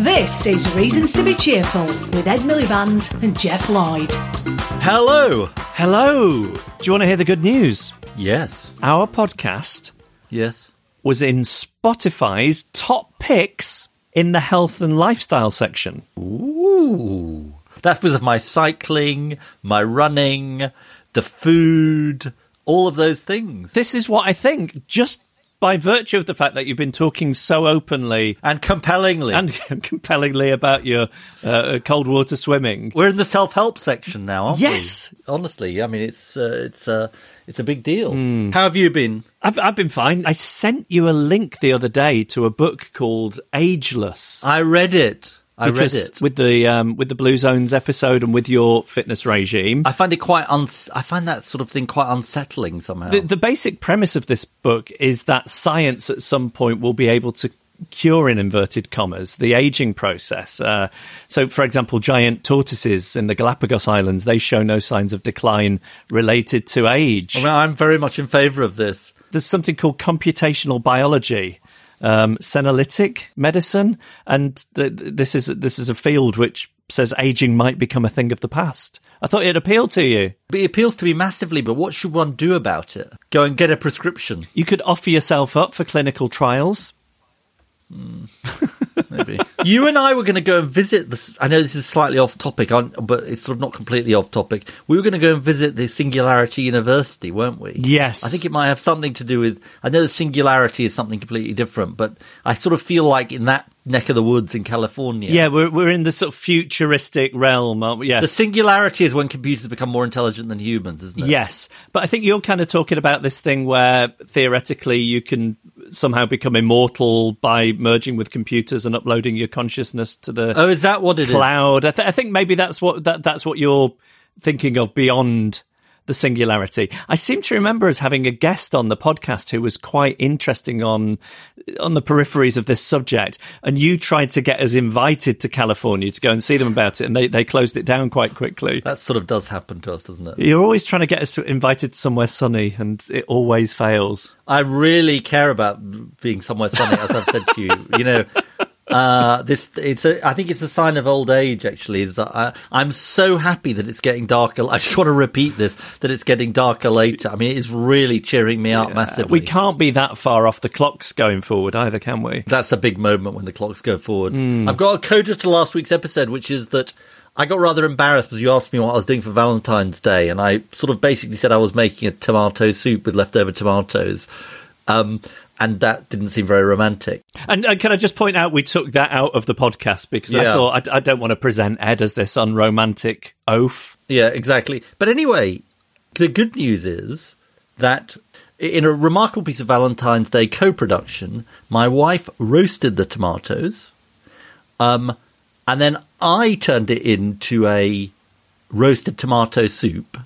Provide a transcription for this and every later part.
This is Reasons to be Cheerful with Ed Miliband and Geoff Lloyd. Hello. Hello. Do you want to hear the good news? Yes. Our podcast Yes. was in Spotify's top picks in the health and lifestyle section. Ooh. That's because of my cycling, my running, the food, all of those things. This is what I think, just by virtue of the fact that you've been talking so openly And compellingly. and compellingly about your uh, cold water swimming. we're in the self-help section now, aren't Yes. we? Honestly, I mean it's uh, it's uh, it's a big deal. How have you been? I've, I've been fine. I sent you a link the other day to a book called Ageless. I read it. I read it. with the um, with the Blue Zones episode and with your fitness regime. I find it quite uns- I find that sort of thing quite unsettling somehow. The, the basic premise of this book is that science at some point will be able to cure, in inverted commas, the aging process. Uh, so, for example, giant tortoises in the Galapagos Islands, they show no signs of decline related to age. I mean, I'm very much in favour of this. There's something called computational biology. Um, senolytic medicine, and the, this is this is a field which says aging might become a thing of the past. I thought it appealed to you. But it appeals to me massively, but what should one do about it? Go and get a prescription, You could offer yourself up for clinical trials. Hmm. maybe. you and I were going to go and visit this. I know this is slightly off topic, but it's sort of not completely off topic. We were going to go and visit the Singularity University, weren't we? Yes. I think it might have something to do with. I know the Singularity is something completely different, but I sort of feel like in that neck of the woods in California. Yeah, we're we're in the sort of futuristic realm, aren't we? Yes. The singularity is when computers become more intelligent than humans, isn't it? Yes, but I think you're kind of talking about this thing where theoretically you can somehow become immortal by merging with computers and uploading your consciousness to the Oh, is that what it is? cloud. I, th- I think maybe that's what that, that's what you're thinking of beyond the singularity. I seem to remember us having a guest on the podcast who was quite interesting on on the peripheries of this subject, and you tried to get us invited to California to go and see them about it, and they, they closed it down quite quickly. That sort of does happen to us, doesn't it? You're always trying to get us invited somewhere sunny, and it always fails. I really care about being somewhere sunny, as I've said to you. You know, uh, this it's a, I think it's a sign of old age. Actually, is that I, I'm so happy that it's getting darker. I just want to repeat this that it's getting darker later. I mean, it is really cheering me up massively. We can't be that far off the clocks going forward either, can we? That's a big moment when the clocks go forward. Hmm. I've got a coda to last week's episode, which is that I got rather embarrassed because you asked me what I was doing for Valentine's Day, and I sort of basically said I was making a tomato soup with leftover tomatoes. Um, and that didn't seem very romantic. And, and can I just point out we took that out of the podcast because I thought I, I don't want to present Ed as this unromantic oaf. Yeah, exactly. But anyway, the good news is that in a remarkable piece of Valentine's Day co-production, my wife roasted the tomatoes, um, and then I turned it into a roasted tomato soup,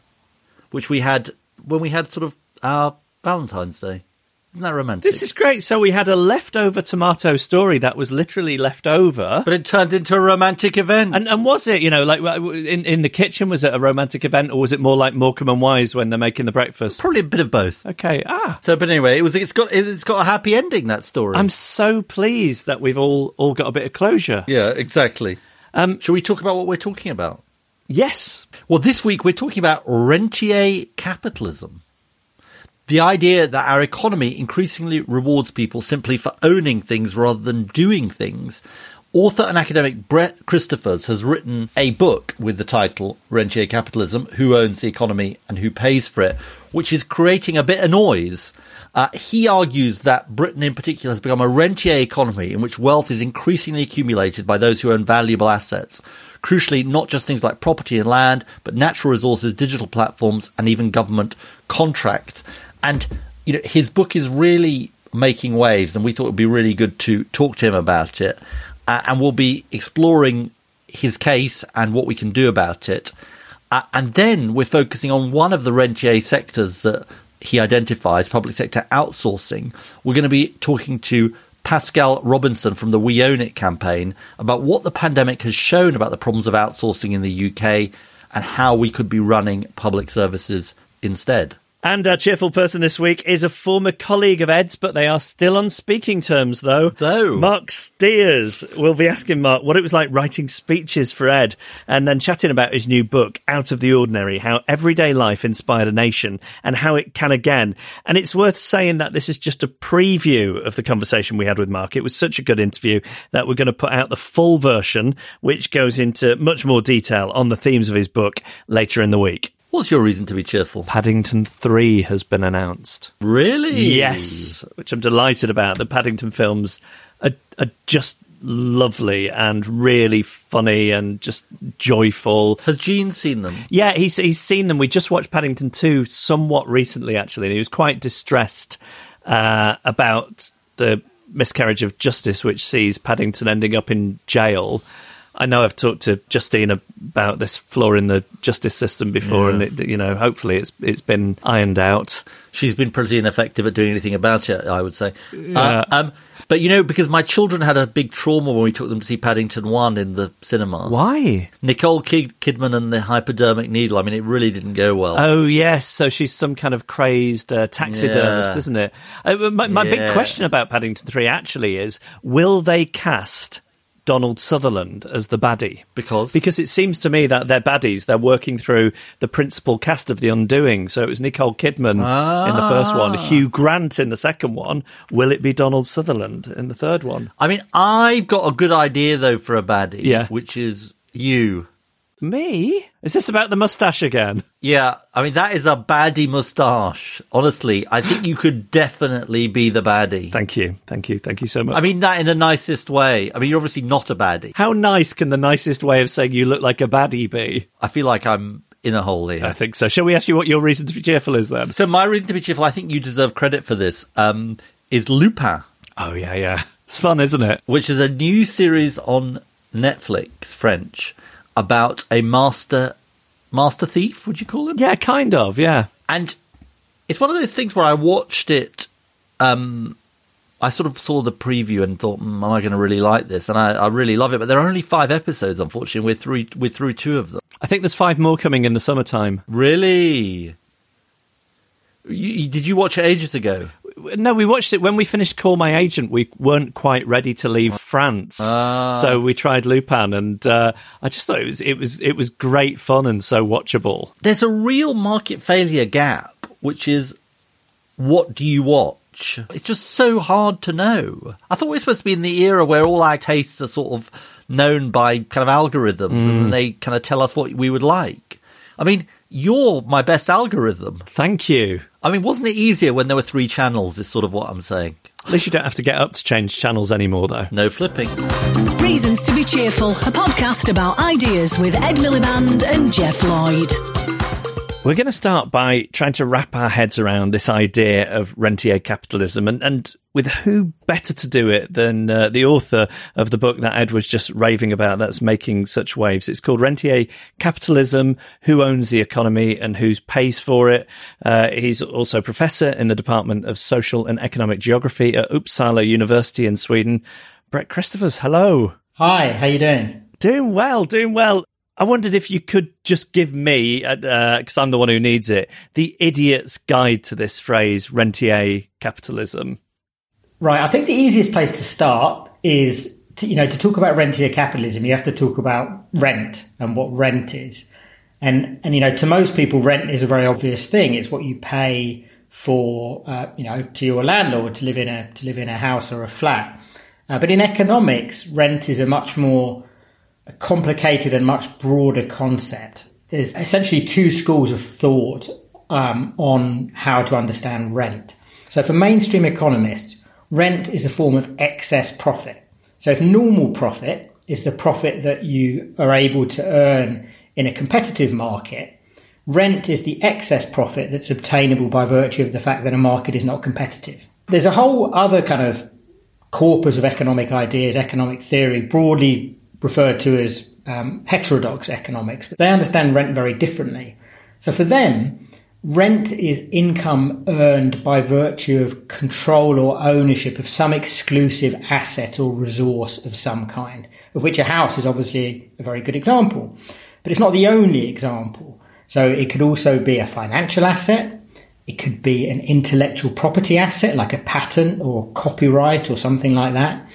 which we had when we had sort of our Valentine's Day. Isn't that romantic? This is great. So we had a leftover tomato story that was literally left over. but it turned into a romantic event. And, and was it, you know, like in, in the kitchen, was it a romantic event or was it more like Morecambe and Wise when they're making the breakfast? Probably a bit of both. Okay. Ah, So, but anyway, it was. It's got. It's got a happy ending. That story. I'm so pleased that we've all, all got a bit of closure. Yeah, exactly. Um, Shall we talk about what we're talking about? Yes. Well, this week we're talking about rentier capitalism. The idea that our economy increasingly rewards people simply for owning things rather than doing things. Author and academic Brett Christophers has written a book with the title Rentier Capitalism Who Owns the Economy and Who Pays for It, which is creating a bit of noise. Uh, he argues that Britain in particular has become a rentier economy in which wealth is increasingly accumulated by those who own valuable assets. Crucially, not just things like property and land, but natural resources, digital platforms, and even government contracts. And you know, his book is really making waves, and we thought it would be really good to talk to him about it. Uh, and we'll be exploring his case and what we can do about it. Uh, and then we're focusing on one of the rentier sectors that he identifies, public sector outsourcing. We're going to be talking to Pascale Robinson from the We Own It campaign about what the pandemic has shown about the problems of outsourcing in the UK and how we could be running public services instead. And our cheerful person this week is a former colleague of Ed's, but they are still on speaking terms, though. Though. Marc Stears. We'll be asking Marc what it was like writing speeches for Ed and then chatting about his new book, Out of the Ordinary How Everyday Life Inspired a Nation and How It Can Again. And it's worth saying that this is just a preview of the conversation we had with Marc. It was such a good interview that we're going to put out the full version, which goes into much more detail on the themes of his book later in the week. What's your reason to be cheerful? Paddington 3 has been announced. Really? Yes, which I'm delighted about. The Paddington films are, are just lovely and really funny and just joyful. Has Gene seen them? Yeah, he's he's seen them. We just watched Paddington 2 somewhat recently, actually, and he was quite distressed uh, about the miscarriage of justice, which sees Paddington ending up in jail. I know I've talked to Justine about this flaw in the justice system before, Yeah. and it, you know, hopefully it's it's been ironed out. She's been pretty ineffective at doing anything about it, I would say. Yeah. Uh, um, but you know, because my children had a big trauma when we took them to see Paddington 1 in the cinema. Why? Nicole Kid- Kidman and the hypodermic needle. I mean, it really didn't go well. Oh yes, so she's some kind of crazed uh, taxidermist, Yeah. isn't it? Uh, my my big question about Paddington Three actually is: Will they cast Donald Sutherland as the baddie? Because? because it seems to me that they're baddies. They're working through the principal cast of The Undoing. So it was Nicole Kidman in the first one, Ah. Hugh Grant in the second one. Will it be Donald Sutherland in the third one? I mean, I've got a good idea, though, for a baddie. Yeah. Which is you. Me? Is this about the mustache again? Yeah, I mean, that is a baddie moustache. Honestly, I think you could definitely be the baddie. Thank you, thank you, thank you so much. I mean, that in the nicest way. I mean, you're obviously not a baddie. How nice can the nicest way of saying you look like a baddie be? I feel like I'm in a hole here. I think so. Shall we ask you what your reason to be cheerful is then? So my reason to be cheerful, I think you deserve credit for this, um, is Lupin, Oh yeah, yeah. It's fun, isn't it? which is a new series on Netflix, French, about a master master thief, would you call him? Yeah, kind of. Yeah. And it's one of those things where I watched it. Um, I sort of saw the preview and thought, mm, "Am I going to really like this?" And I, I really love it. But there are only five episodes, unfortunately. We're through we're through two of them. I think there's five more coming in the summertime. Really? You, did you watch it ages ago? No, we watched it when we finished Call My Agent. We weren't quite ready to leave France, so we tried Lupin, and uh, I just thought it was it was it was great fun and so watchable. There's a real market failure gap, which is what do you watch? It's just so hard to know. I thought we were supposed to be in the era where all our tastes are sort of known by kind of algorithms and they kind of tell us what we would like. I mean, you're my best algorithm. Thank you. I mean, wasn't it easier when there were three channels? Is sort of what I'm saying. At least you don't have to get up to change channels anymore, though. No flipping. Reasons to be Cheerful, a podcast about ideas with Ed Miliband and Geoff Lloyd. We're going to start by trying to wrap our heads around this idea of rentier capitalism and, and with who better to do it than uh, the author of the book that Ed was just raving about that's making such waves. It's called Rentier Capitalism, Who Owns the Economy and Who Pays for It. Uh, he's also professor in the Department of Social and Economic Geography at Uppsala University in Sweden. Brett Christophers, hello. Hi, how you doing? Doing well, doing well. I wondered if you could just give me, because uh, I'm the one who needs it, the idiot's guide to this phrase, rentier capitalism. Right. I think the easiest place to start is, to, you know, to talk about rentier capitalism, you have to talk about rent and what rent is. And, and you know, to most people, rent is a very obvious thing. It's what you pay for, uh, you know, to your landlord to live in a to live in a house or a flat. Uh, but in economics, rent is a much more a complicated and much broader concept. There's essentially two schools of thought um, on how to understand rent. So, for mainstream economists, rent is a form of excess profit. So, if normal profit is the profit that you are able to earn in a competitive market, rent is the excess profit that's obtainable by virtue of the fact that a market is not competitive. There's a whole other kind of corpus of economic ideas, economic theory, broadly referred to as um, heterodox economics. They understand rent very differently. So for them, rent is income earned by virtue of control or ownership of some exclusive asset or resource of some kind, of which a house is obviously a very good example. But it's not the only example. So it could also be a financial asset. It could be an intellectual property asset like a patent or copyright or something like that.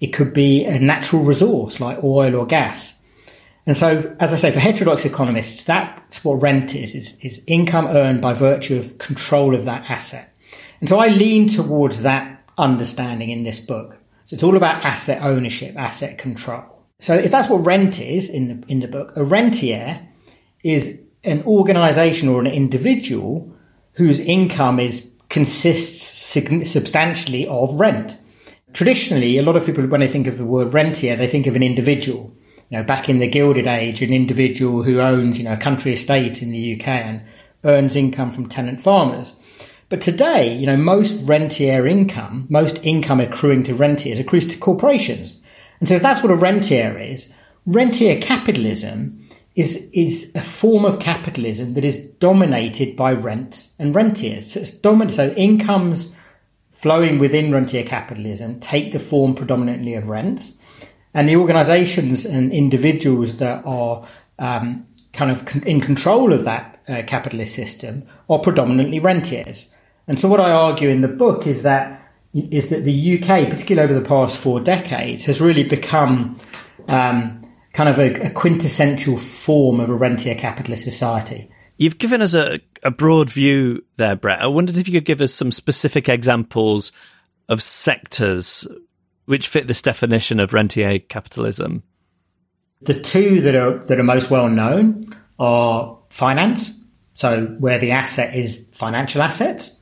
It could be a natural resource like oil or gas. And so, as I say, for heterodox economists, that's what rent is, is, is income earned by virtue of control of that asset. And so I lean towards that understanding in this book. So it's all about asset ownership, asset control. So if that's what rent is in the, in the book, a rentier is an organization or an individual whose income is consists substantially of rent traditionally, a lot of people, when they think of the word rentier, they think of an individual. You know, back in the Gilded Age, an individual who owns, you know, a country estate in the UK and earns income from tenant farmers. But today, you know, most rentier income, most income accruing to rentiers accrues to corporations. And so if that's what a rentier is, rentier capitalism is, is a form of capitalism that is dominated by rents and rentiers. So it's dominant, so incomes flowing within rentier capitalism take the form predominantly of rents. And the organizations and individuals that are um, kind of con- in control of that uh, capitalist system are predominantly rentiers. And so what I argue in the book is that is that the UK, particularly over the past four decades, has really become um, kind of a, a quintessential form of a rentier capitalist society. You've given us a, a broad view there, Brett. I wondered if you could give us some specific examples of sectors which fit this definition of rentier capitalism. The two that are that are most well known are finance, so where the asset is financial assets,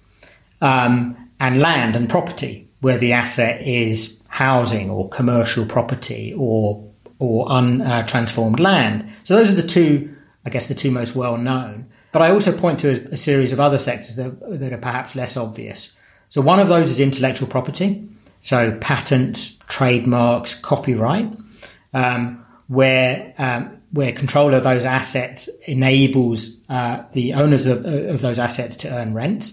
um, and land and property, where the asset is housing or commercial property or or untransformed uh, land. So those are the two I guess, the two most well known. But I also point to a, a series of other sectors that, that are perhaps less obvious. So one of those is intellectual property, so patents, trademarks, copyright, um, where um, where control of those assets enables uh, the owners of, of, those assets to earn rent.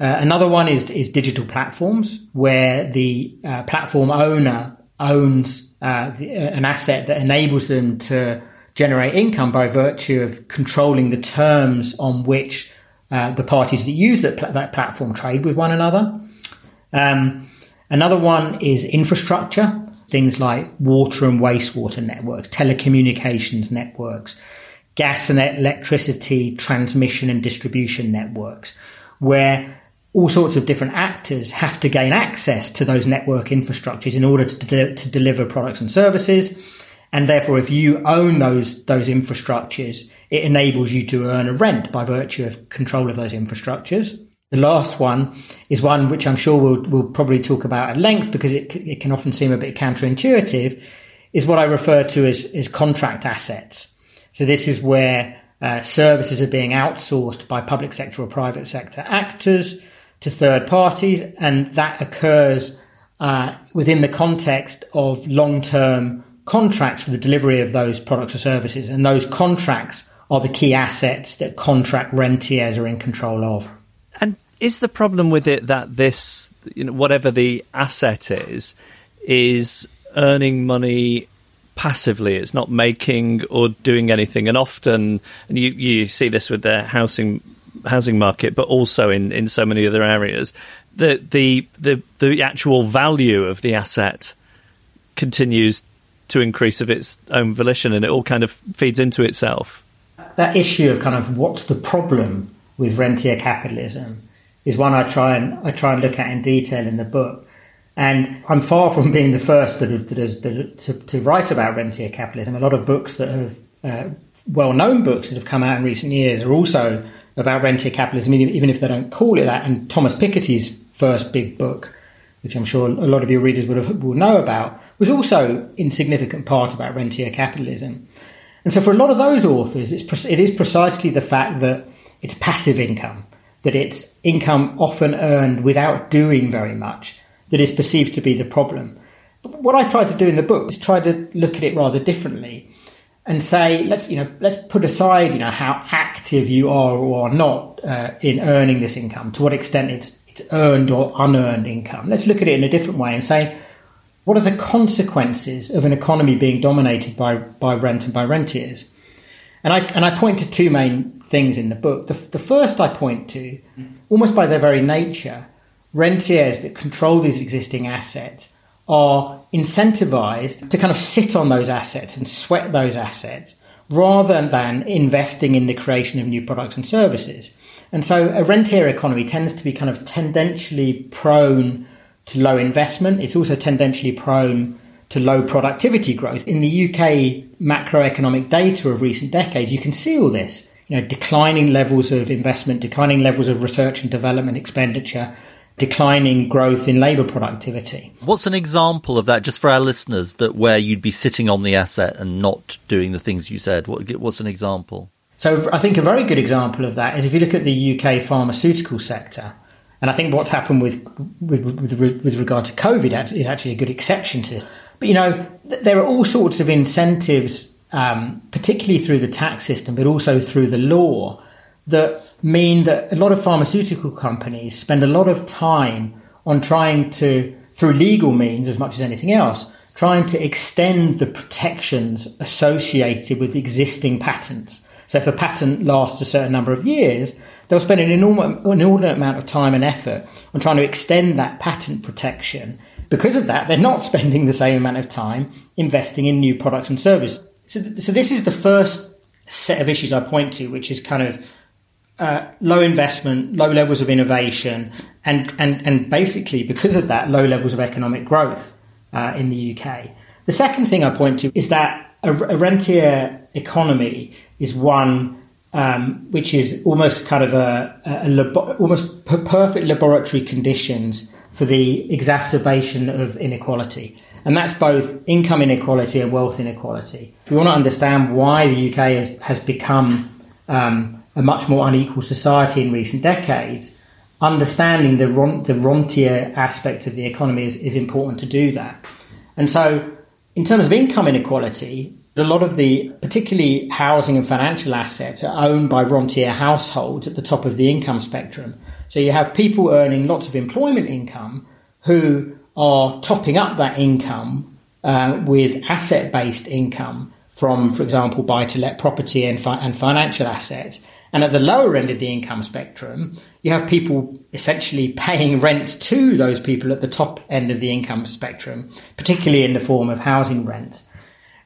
Uh, another one is is digital platforms, where the uh, platform owner owns uh, the, uh, an asset that enables them to generate income by virtue of controlling the terms on which uh, the parties that use that, pl- that platform trade with one another. Um, another one is infrastructure, things like water and wastewater networks, telecommunications networks, gas and electricity transmission and distribution networks, where all sorts of different actors have to gain access to those network infrastructures in order to, de- to deliver products and services and therefore, if you own those those infrastructures, it enables you to earn a rent by virtue of control of those infrastructures. The last one is one which I'm sure we'll, we'll probably talk about at length because it, it can often seem a bit counterintuitive, is what I refer to as, as contract assets. So this is where uh, services are being outsourced by public sector or private sector actors to third parties, and that occurs uh, within the context of long term contracts for the delivery of those products or services. And those contracts are the key assets that contract rentiers are in control of. And is the problem with it that this, you know, whatever the asset is, is earning money passively. It's not making or doing anything. And often, and you, you see this with the housing housing market, but also in, in so many other areas, the, the the the actual value of the asset continues to increase of its own volition, and it all kind of feeds into itself. That issue of kind of what's the problem with rentier capitalism is one I try and I try and look at in detail in the book. And I'm far from being the first is, that to, to, write about rentier capitalism. A lot of books that have uh, well-known books that have come out in recent years are also about rentier capitalism, even if they don't call it that. And Thomas Piketty's first big book, which I'm sure a lot of your readers would have, will know about, was also in significant part about rentier capitalism. And so for a lot of those authors, it's, it is precisely the fact that it's passive income, that it's income often earned without doing very much that is perceived to be the problem. What I tried to do in the book is try to look at it rather differently and say, let's you know, let's put aside you know how active you are or are not uh, in earning this income, to what extent it's it's earned or unearned income. Let's look at it in a different way and say, what are the consequences of an economy being dominated by by rent and by rentiers? And I and I point to two main things in the book. The, the first I point to, almost by their very nature, rentiers that control these existing assets are incentivized to kind of sit on those assets and sweat those assets rather than investing in the creation of new products and services. And so a rentier economy tends to be kind of tendentially prone to low investment. It's also tendentially prone to low productivity growth. In the UK macroeconomic data of recent decades, you can see all this. You know, declining levels of investment, declining levels of research and development expenditure, declining growth in labour productivity. What's an example of that, just for our listeners, that where you'd be sitting on the asset and not doing the things you said? What, what's an example? So I think a very good example of that is if you look at the UK pharmaceutical sector, and I think what's happened with with, with, with regard to COVID is actually a good exception to this. But you know, there are all sorts of incentives, um, particularly through the tax system, but also through the law, that mean that a lot of pharmaceutical companies spend a lot of time on trying to, through legal means as much as anything else, trying to extend the protections associated with existing patents. So if a patent lasts a certain number of years, they'll spend an enormous, inordinate amount of time and effort on trying to extend that patent protection. Because of that, they're not spending the same amount of time investing in new products and services. So, so this is the first set of issues I point to, which is kind of uh, low investment, low levels of innovation, and, and, and basically because of that, low levels of economic growth uh, in the UK. The second thing I point to is that a, a rentier economy is one um, which is almost kind of a, a, labo- almost perfect laboratory conditions for the exacerbation of inequality. And that's both income inequality and wealth inequality. If we want to understand why the UK has, has become um, a much more unequal society in recent decades, understanding the, the rentier aspect of the economy is, is important to do that. And so, in terms of income inequality, a lot of the, particularly housing and financial assets, are owned by rentier households at the top of the income spectrum. So you have people earning lots of employment income who are topping up that income uh, with asset based income from, for example, buy to let property and, fi- and financial assets. And at the lower end of the income spectrum, you have people essentially paying rents to those people at the top end of the income spectrum, particularly in the form of housing rent.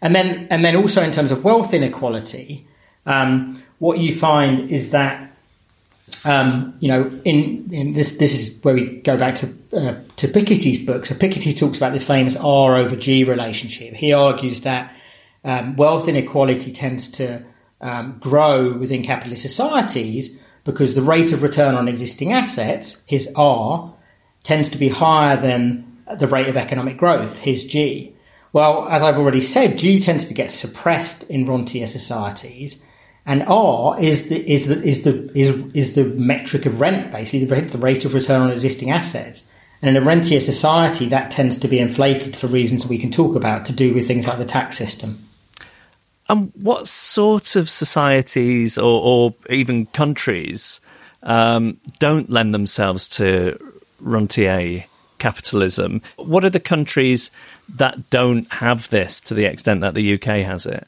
And then, and then also in terms of wealth inequality, um, what you find is that um, you know, in, in, this this is where we go back to uh, to Piketty's book. So Piketty talks about this famous R over G relationship. He argues that um, wealth inequality tends to um, grow within capitalist societies because the rate of return on existing assets, his R, tends to be higher than the rate of economic growth, his G. Well, as I've already said, G tends to get suppressed in rentier societies, And R is the is the is the is is the metric of rent, basically the, the rate of return on existing assets. And in a rentier society, that tends to be inflated for reasons we can talk about to do with things like the tax system. And what sort of societies or, or even countries um, don't lend themselves to rentier capitalism? What are the countries that don't have this to the extent that the UK has it?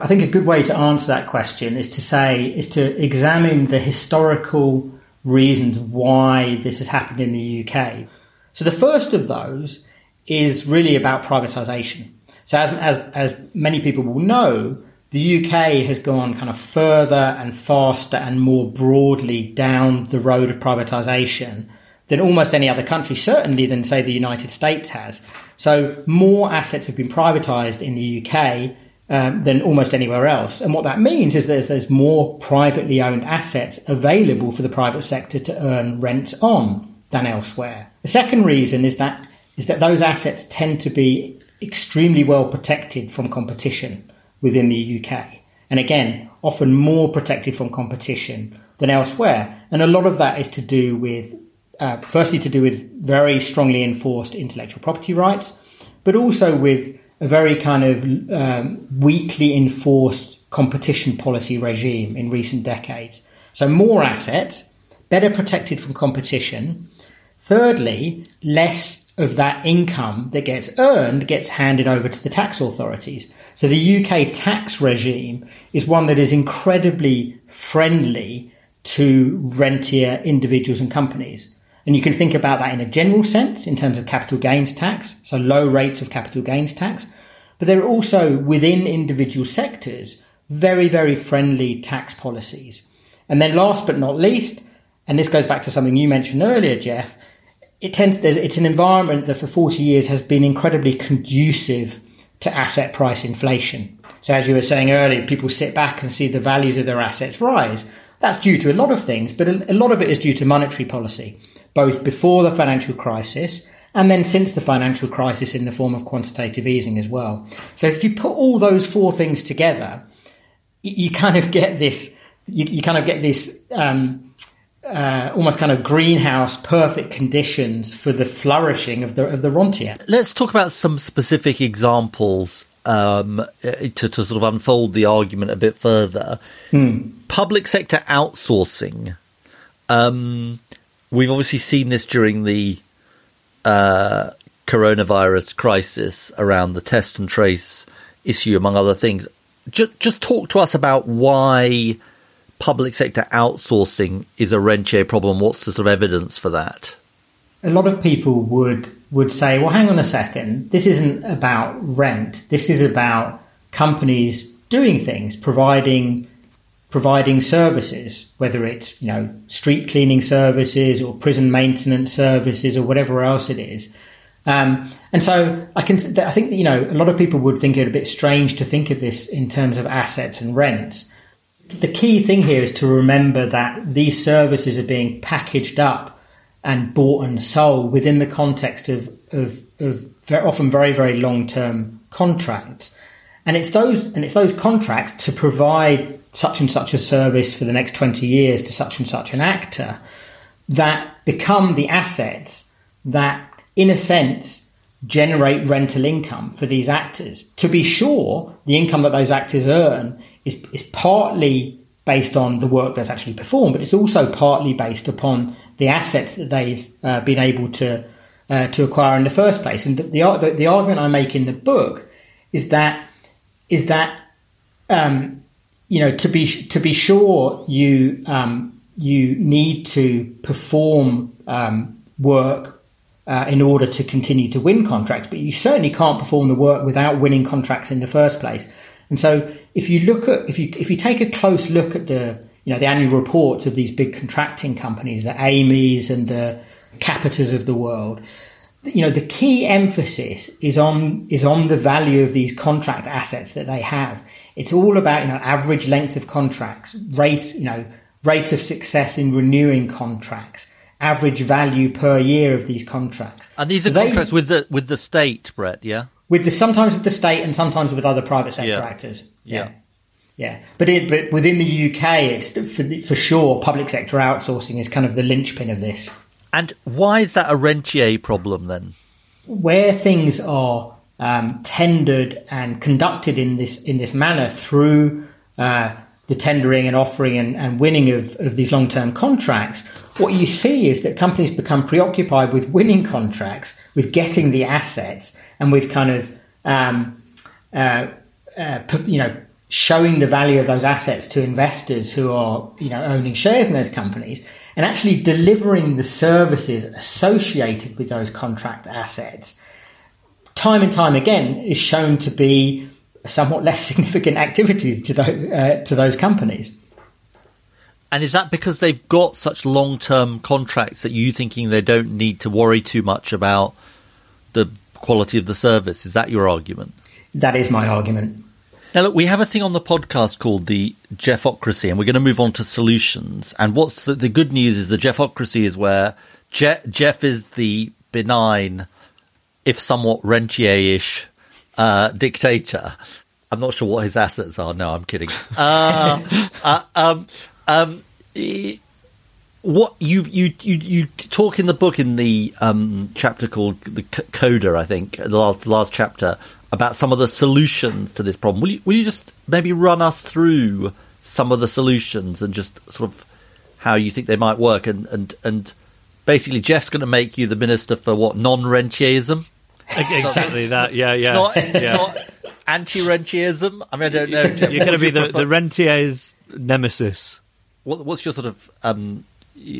I think a good way to answer that question is to say, is to examine the historical reasons why this has happened in the UK. So the first of those is really about privatisation. So as, as, as many people will know, the UK has gone kind of further and faster and more broadly down the road of privatisation than almost any other country, certainly than, say, the United States has. So more assets have been privatised in the UK um, than almost anywhere else. And what that means is that there's more privately owned assets available for the private sector to earn rents on than elsewhere. The second reason is that is that those assets tend to be extremely well protected from competition within the UK. And again, often more protected from competition than elsewhere. And a lot of that is to do with, uh, firstly, to do with very strongly enforced intellectual property rights, but also with a very kind of um, weakly enforced competition policy regime in recent decades. So more assets, better protected from competition. Thirdly, less of that income that gets earned gets handed over to the tax authorities. So the UK tax regime is one that is incredibly friendly to rentier individuals and companies. And you can think about that in a general sense in terms of capital gains tax, so low rates of capital gains tax. But there are also within individual sectors very, very friendly tax policies. And then last but not least, and this goes back to something you mentioned earlier, Geoff, it tends, it's an environment that for 40 years has been incredibly conducive to asset price inflation. So as you were saying earlier, people sit back and see the values of their assets rise. That's due to a lot of things, but a lot of it is due to monetary policy both before the financial crisis and then since the financial crisis in the form of quantitative easing as well. So if you put all those four things together, you kind of get this, you, you kind of get this um, uh, almost kind of greenhouse perfect conditions for the flourishing of the of the rentier. Let's talk about some specific examples um, to, to sort of unfold the argument a bit further. Mm. Public sector outsourcing. Um, we've obviously seen this during the uh, coronavirus crisis around the test and trace issue, among other things. Just, just talk to us about why public sector outsourcing is a rentier problem. What's the sort of evidence for that? A lot of people would would say, "Well, hang on a second. This isn't about rent. This is about companies doing things, providing providing services, whether it's you know street cleaning services or prison maintenance services or whatever else it is. Um, and so I can I think that, you know a lot of people would think it a bit strange to think of this in terms of assets and rents. The key thing here is to remember that these services are being packaged up and bought and sold within the context of of, of very, often very very long term contracts. And it's those and it's those contracts to provide such and such a service for the next 20 years to such and such an actor that become the assets that, in a sense, generate rental income for these actors. To be sure, the income that those actors earn is, is partly based on the work that's actually performed, but it's also partly based upon the assets that they've uh, been able to uh, to acquire in the first place. And the, the, the argument I make in the book is that is that um, you know, to be to be sure, you um, you need to perform um, work uh, in order to continue to win contracts, but you certainly can't perform the work without winning contracts in the first place. And so, if you look at if you if you take a close look at the you know the annual reports of these big contracting companies, the Ameys and the Capitas of the world, you know the key emphasis is on is on the value of these contract assets that they have it's all about, you know, average length of contracts, rate, you know, rate of success in renewing contracts, average value per year of these contracts. And these are so contracts they, with the with the state, Brett, yeah? With the sometimes with the state and sometimes with other private sector yeah. actors. Yeah. yeah. Yeah, but it, but within the UK, it's for, for sure public sector outsourcing is kind of the linchpin of this. And why is that a rentier problem then? Where things are um, tendered and conducted in this in this manner through uh, the tendering and offering and, and winning of, of these long term contracts, what you see is that companies become preoccupied with winning contracts, with getting the assets, and with kind of um, uh, uh, you know showing the value of those assets to investors who are you know owning shares in those companies and actually delivering the services associated with those contract assets time and time again is shown to be a somewhat less significant activity to, the, uh, to those companies. And is that because they've got such long term contracts that you thinking they don't need to worry too much about the quality of the service? Is that your argument? That is my argument. Now, look, we have a thing on the podcast called the Geoffocracy, and we're going to move on to solutions. And what's the, the good news is the Geoffocracy is where Je- Geoff is the benign if somewhat rentier-ish uh, dictator. I'm not sure what his assets are. No, I'm kidding. Uh, uh, um, um, what you you you you talk in the book in the um, chapter called the coda, I think, the last last chapter about some of the solutions to this problem. Will you will you just maybe run us through some of the solutions and just sort of how you think they might work and and and basically Geoff's going to make you the minister for what non-rentierism. Exactly that. Yeah, yeah. Not, yeah. not anti-rentierism. I mean, I don't know. You're going to be the, the rentier's nemesis. What, what's your sort of um,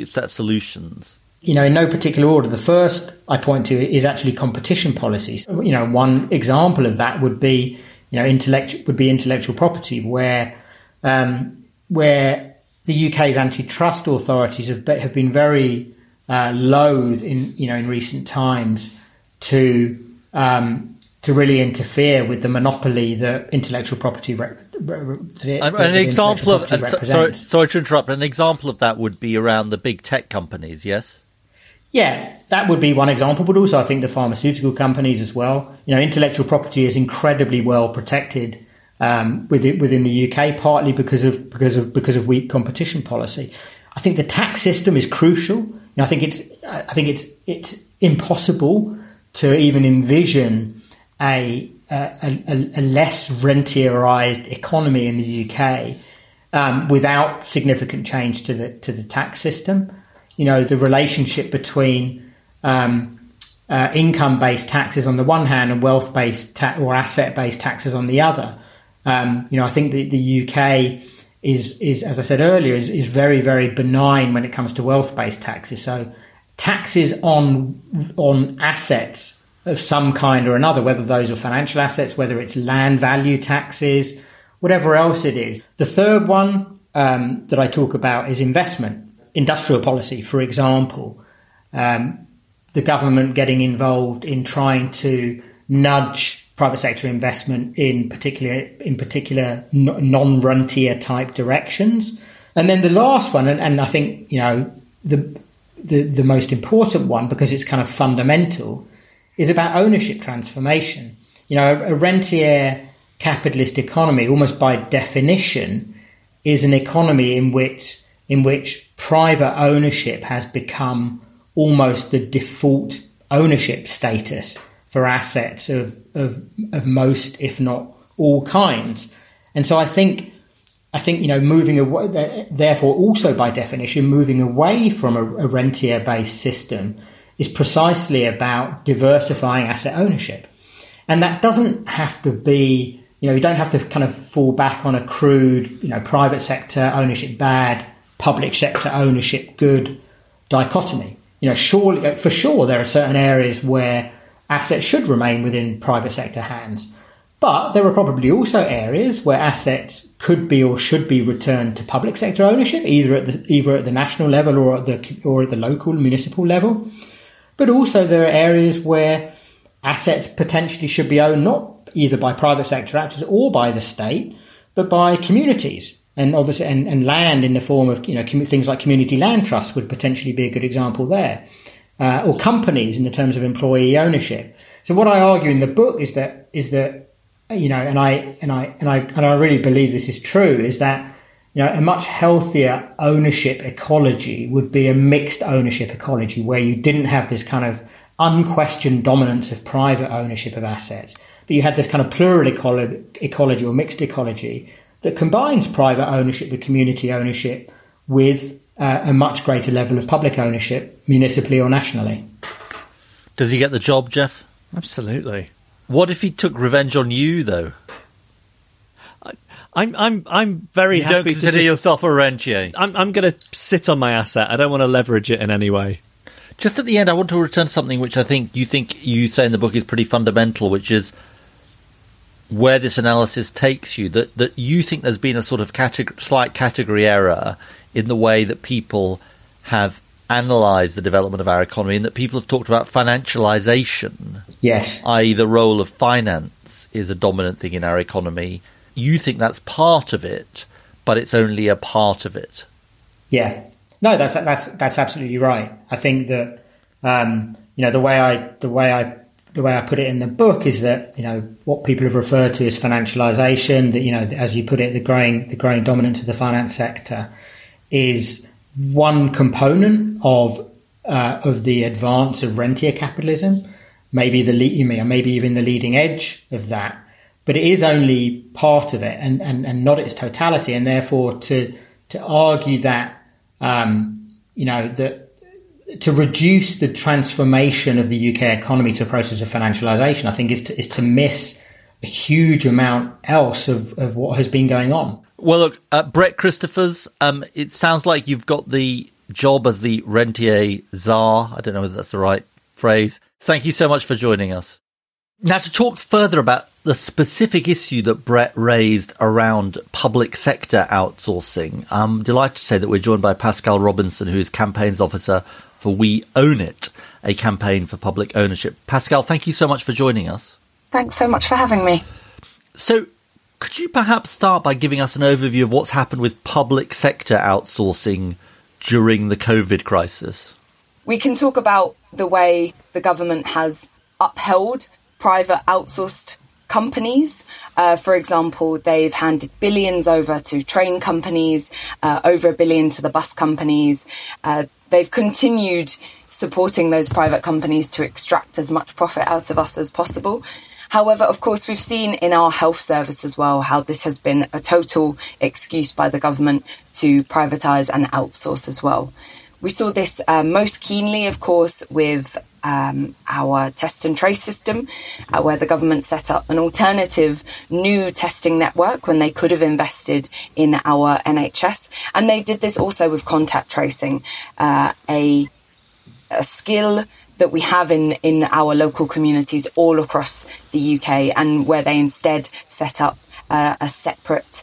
set of solutions? You know, in no particular order. The first I point to is actually competition policies. You know, one example of that would be, you know, intellectual would be intellectual property, where um, where the UK's antitrust authorities have have been very uh, loath in you know in recent times to um, to really interfere with the monopoly that intellectual property. Rep- an example of sorry, sorry to interrupt. An example of that would be around the big tech companies. Yes. Yeah, that would be one example, but also I think the pharmaceutical companies as well. You know, intellectual property is incredibly well protected um, within, within the UK, partly because of because of because of weak competition policy. I think the tax system is crucial. You know, I think it's I think it's it's impossible to even envision a, a, a, less rentierized economy in the UK um, without significant change to the to the tax system. You know, the relationship between um, uh, income based taxes on the one hand and wealth based ta- or asset based taxes on the other. Um, you know, I think the, the UK is is as I said earlier is, is very very benign when it comes to wealth based taxes. So taxes on on assets of some kind or another, whether those are financial assets, whether it's land value taxes, whatever else it is. The third one um, that I talk about is investment, industrial policy, for example. Um, the government getting involved in trying to nudge private sector investment in particular in particular non-rentier type directions. And then the last one, and, and I think you know the the, the most important one because it's kind of fundamental, is about ownership transformation. You know, a, a rentier capitalist economy, almost by definition, is an economy in which in which private ownership has become almost the default ownership status for assets of, of, of most, if not all kinds. And so I think I think you know moving away, therefore also by definition moving away from a, a rentier based system is precisely about diversifying asset ownership, and that doesn't have to be you know you don't have to kind of fall back on a crude you know private sector ownership bad, public sector ownership good dichotomy. You know, surely uh, for sure there are certain areas where assets should remain within private sector hands. But there are probably also areas where assets could be or should be returned to public sector ownership, either at the either at the national level or at the or at the local municipal level. But also there are areas where assets potentially should be owned not either by private sector actors or by the state, but by communities. And obviously, and, and land in the form of you know things like community land trusts would potentially be a good example there, uh, or companies in the terms of employee ownership. So what I argue in the book is that is that you know, and I and I and I and I really believe this is true, is that you know a much healthier ownership ecology would be a mixed ownership ecology where you didn't have this kind of unquestioned dominance of private ownership of assets, but you had this kind of plural ecolo- ecology or mixed ecology that combines private ownership with community ownership with uh, a much greater level of public ownership, municipally or nationally. Does he get the job, Jeff? Absolutely. What if he took revenge on you, though? I'm I'm I'm very You happy don't to consider just- yourself a rentier. I'm I'm going to sit on my asset. I don't want to leverage it in any way. Just at the end, I want to return to something which I think you think you say in the book is pretty fundamental, which is where this analysis takes you. That that you think there's been a sort of categor- slight category error in the way that people have analysed the development of our economy, and that people have talked about financialization, Yes. i.e., the role of finance is a dominant thing in our economy. You think that's part of it, but it's only a part of it. Yeah, no, that's that's that's absolutely right. I think that um, you know the way I the way I the way I put it in the book is that you know what people have referred to as financialization. That you know, as you put it, the growing the growing dominance of the finance sector is one component of uh, of the advance of rentier capitalism. Maybe the le- you mean, maybe even the leading edge of that, but it is only part of it and, and, and not its totality. And therefore, to to argue that um, you know that to reduce the transformation of the UK economy to a process of financialisation, I think is to, is to miss a huge amount else of, of what has been going on. Well, look, uh, Brett Christophers, um, it sounds like you've got the job as the rentier czar. I don't know whether that's the right phrase. Thank you so much for joining us. Now, to talk further about the specific issue that Brett raised around public sector outsourcing, I'm delighted to say that we're joined by Pascale Robinson, who is campaigns officer for We Own It, a campaign for public ownership. Pascale, thank you so much for joining us. Thanks so much for having me. So, could you perhaps start by giving us an overview of what's happened with public sector outsourcing during the COVID crisis? We can talk about the way the government has upheld private outsourced companies. Uh, for example, they've handed billions over to train companies, uh, over a billion to the bus companies. Uh, they've continued supporting those private companies to extract as much profit out of us as possible. However, of course, we've seen in our health service as well how this has been a total excuse by the government to privatise and outsource as well. We saw this uh, most keenly, of course, with um, our test and trace system, uh, where the government set up an alternative new testing network when they could have invested in our NHS. And they did this also with contact tracing, uh, a, a skill that we have in, in our local communities all across the UK, and where they instead set up uh, a separate,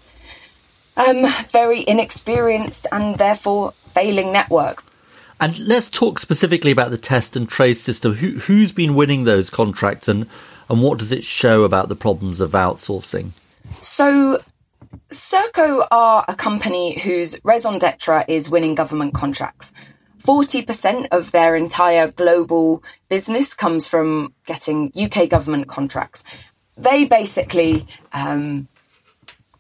um, very inexperienced and therefore failing network. And let's talk specifically about the test and trace system. Who, who's been winning those contracts and, and what does it show about the problems of outsourcing? So, Serco are a company whose raison d'etre is winning government contracts. 40% of their entire global business comes from getting UK government contracts. They basically um,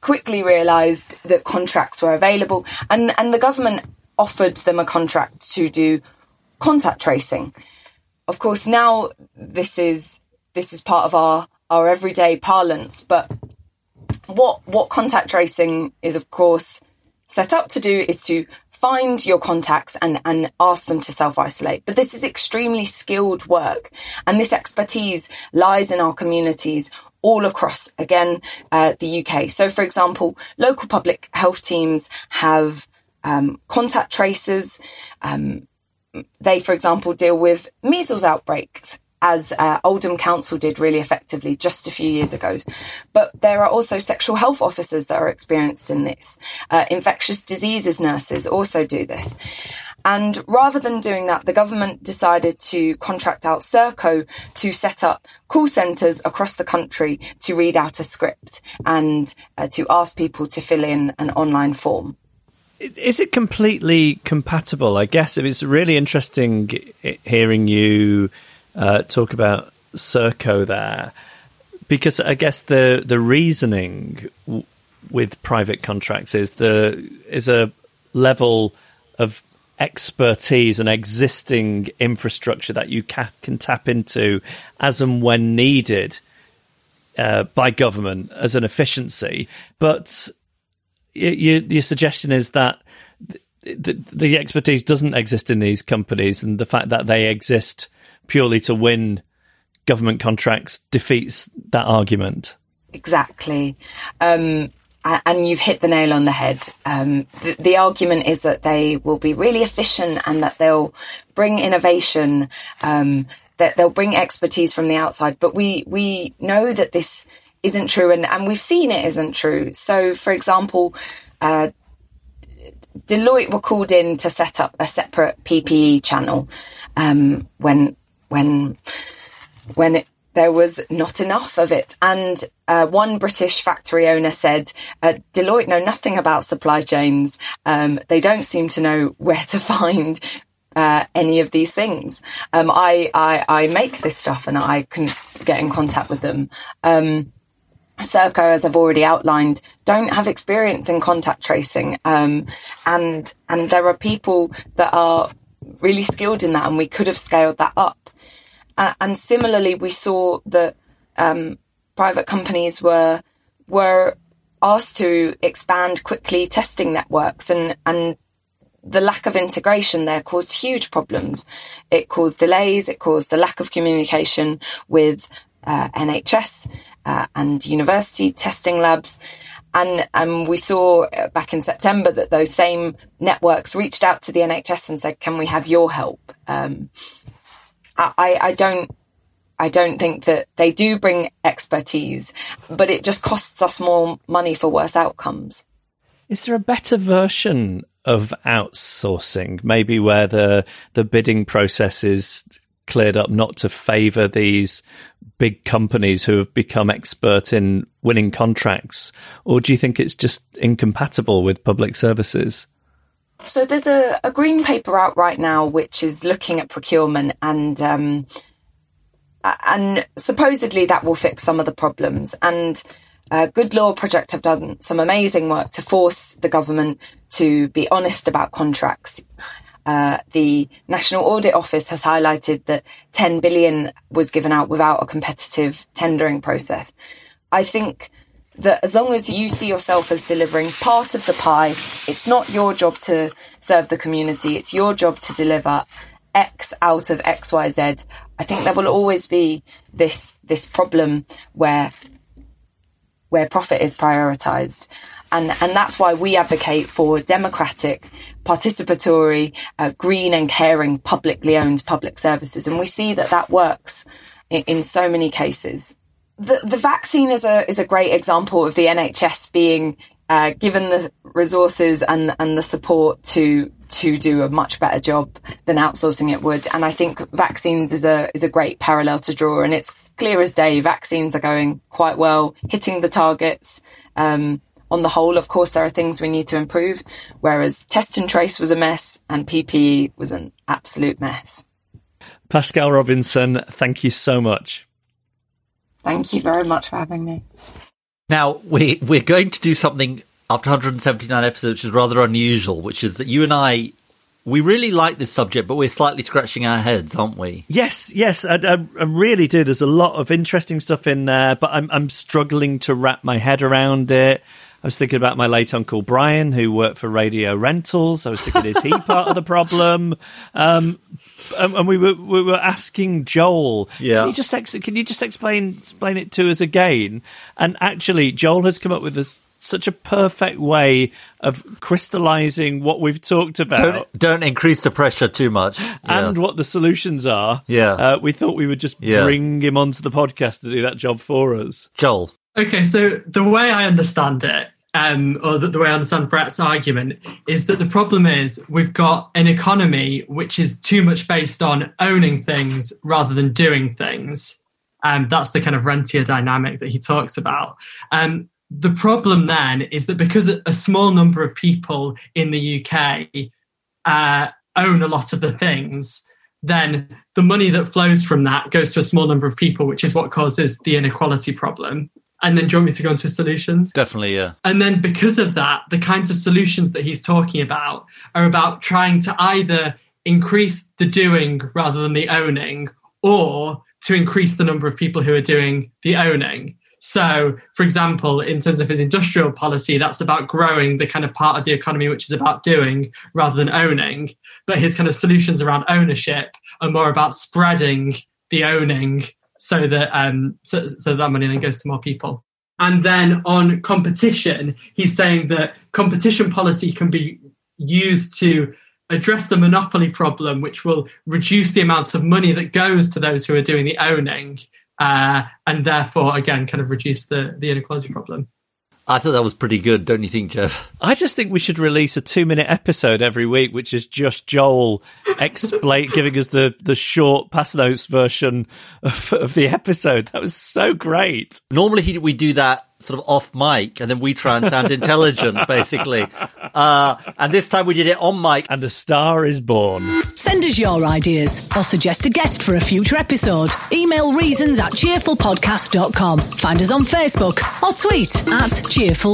quickly realised that contracts were available, and, and the government offered them a contract to do contact tracing. Of course, now this is this is part of our our everyday parlance, but what what contact tracing is of course set up to do is to find your contacts and, and ask them to self isolate. But this is extremely skilled work, and this expertise lies in our communities all across, again, uh, the UK. So, for example, local public health teams have um, contact tracers. Um, they, for example, deal with measles outbreaks as uh, Oldham Council did really effectively just a few years ago. But there are also sexual health officers that are experienced in this. Uh, infectious diseases nurses also do this. And rather than doing that, the government decided to contract out Serco to set up call centres across the country to read out a script and uh, to ask people to fill in an online form. Is it completely compatible? I guess it was really interesting hearing you uh, talk about Serco there. because I guess the the reasoning w- with private contracts is the is a level of expertise and existing infrastructure that you ca- can tap into as and when needed uh, by government as an efficiency. But y- y- your suggestion is that the, the expertise doesn't exist in these companies, and the fact that they exist purely to win government contracts defeats that argument. Exactly. Um, and you've hit the nail on the head. Um, the, the, argument is that they will be really efficient and that they'll bring innovation, um, that they'll bring expertise from the outside. But we we know that this isn't true, and, and we've seen it isn't true. So, for example, uh, Deloitte were called in to set up a separate PPE channel um, when when when it, there was not enough of it. And uh, one British factory owner said, uh, Deloitte know nothing about supply chains. Um, they don't seem to know where to find uh, any of these things. Um, I, I, I, make this stuff and I can get in contact with them. Um, Serco, as I've already outlined, don't have experience in contact tracing, um, and and there are people that are really skilled in that, and we could have scaled that up. Uh, and similarly, we saw that um, private companies were were asked to expand quickly testing networks, and and the lack of integration there caused huge problems. It caused delays. It caused a lack of communication with uh, NHS uh, and university testing labs. And, and we saw uh, back in September that those same networks reached out to the NHS and said, "Can we have your help?" Um, I, I don't I don't think that they do bring expertise, but it just costs us more money for worse outcomes. Is there a better version of outsourcing, maybe where the the bidding process is cleared up not to favour these big companies who have become expert in winning contracts, or do you think it's just incompatible with public services? So there's a, a green paper out right now which is looking at procurement and um, and supposedly that will fix some of the problems. And uh, Good Law Project have done some amazing work to force the government to be honest about contracts. Uh, the National Audit Office has highlighted that 10 billion was given out without a competitive tendering process. I think that as long as you see yourself as delivering part of the pie, it's not your job to serve the community, it's your job to deliver X out of XYZ. I think there will always be this this problem where where profit is prioritized. And, and that's why we advocate for democratic, participatory, uh, green and caring, publicly owned public services. And we see that that works in, in so many cases the the vaccine is a is a great example of the NHS being uh, given the resources and and the support to to do a much better job than outsourcing it would. And I think vaccines is a is a great parallel to draw. And it's clear as day, vaccines are going quite well, hitting the targets. Um, on the whole, of course, there are things we need to improve. Whereas test and trace was a mess, and PPE was an absolute mess. Pascale Robinson, thank you so much. Thank you very much for having me. Now, we, we're going to do something after 179 episodes, which is rather unusual, which is that you and I, we really like this subject, but we're slightly scratching our heads, aren't we? Yes, yes, I, I, I really do. There's a lot of interesting stuff in there, but I'm, I'm struggling to wrap my head around it. I was thinking about my late uncle Brian, who worked for Radio Rentals. I was thinking, is he part of the problem? Um, and we were we were asking Joel, yeah. can you just ex- can you just explain explain it to us again? And actually, Joel has come up with this such a perfect way of crystallizing what we've talked about. Don't, don't increase the pressure too much. And what the solutions are. Yeah. Uh, we thought we would just yeah. bring him onto the podcast to do that job for us. Joel. Okay, so the way I understand it um, or the, the, way I understand Brett's argument is that the problem is we've got an economy which is too much based on owning things rather than doing things. Um, that's the kind of rentier dynamic that he talks about. Um, the problem then is that because a small number of people in the UK uh, own a lot of the things, then the money that flows from that goes to a small number of people, which is what causes the inequality problem. And then do you want me to go into solutions? Definitely, yeah. And then because of that, the kinds of solutions that he's talking about are about trying to either increase the doing rather than the owning, or to increase the number of people who are doing the owning. So, for example, in terms of his industrial policy, that's about growing the kind of part of the economy which is about doing rather than owning. But his kind of solutions around ownership are more about spreading the owning so that um, so, so that money then goes to more people. And then on competition, he's saying that competition policy can be used to address the monopoly problem, which will reduce the amount of money that goes to those who are doing the owning, uh, and therefore, again, kind of reduce the, the inequality problem. I thought that was pretty good, don't you think, Geoff? I just think we should release a two-minute episode every week, which is just Joel explain, giving us the the short pass notes version of, of the episode. That was so great. Normally, he, we do that sort of off mic, and then we try and sound intelligent, basically. Uh, and this time we did it on mic. And a star is born. Send us your ideas or suggest a guest for a future episode. Email reasons at cheerfulpodcast.com. Find us on Facebook or tweet at Cheerful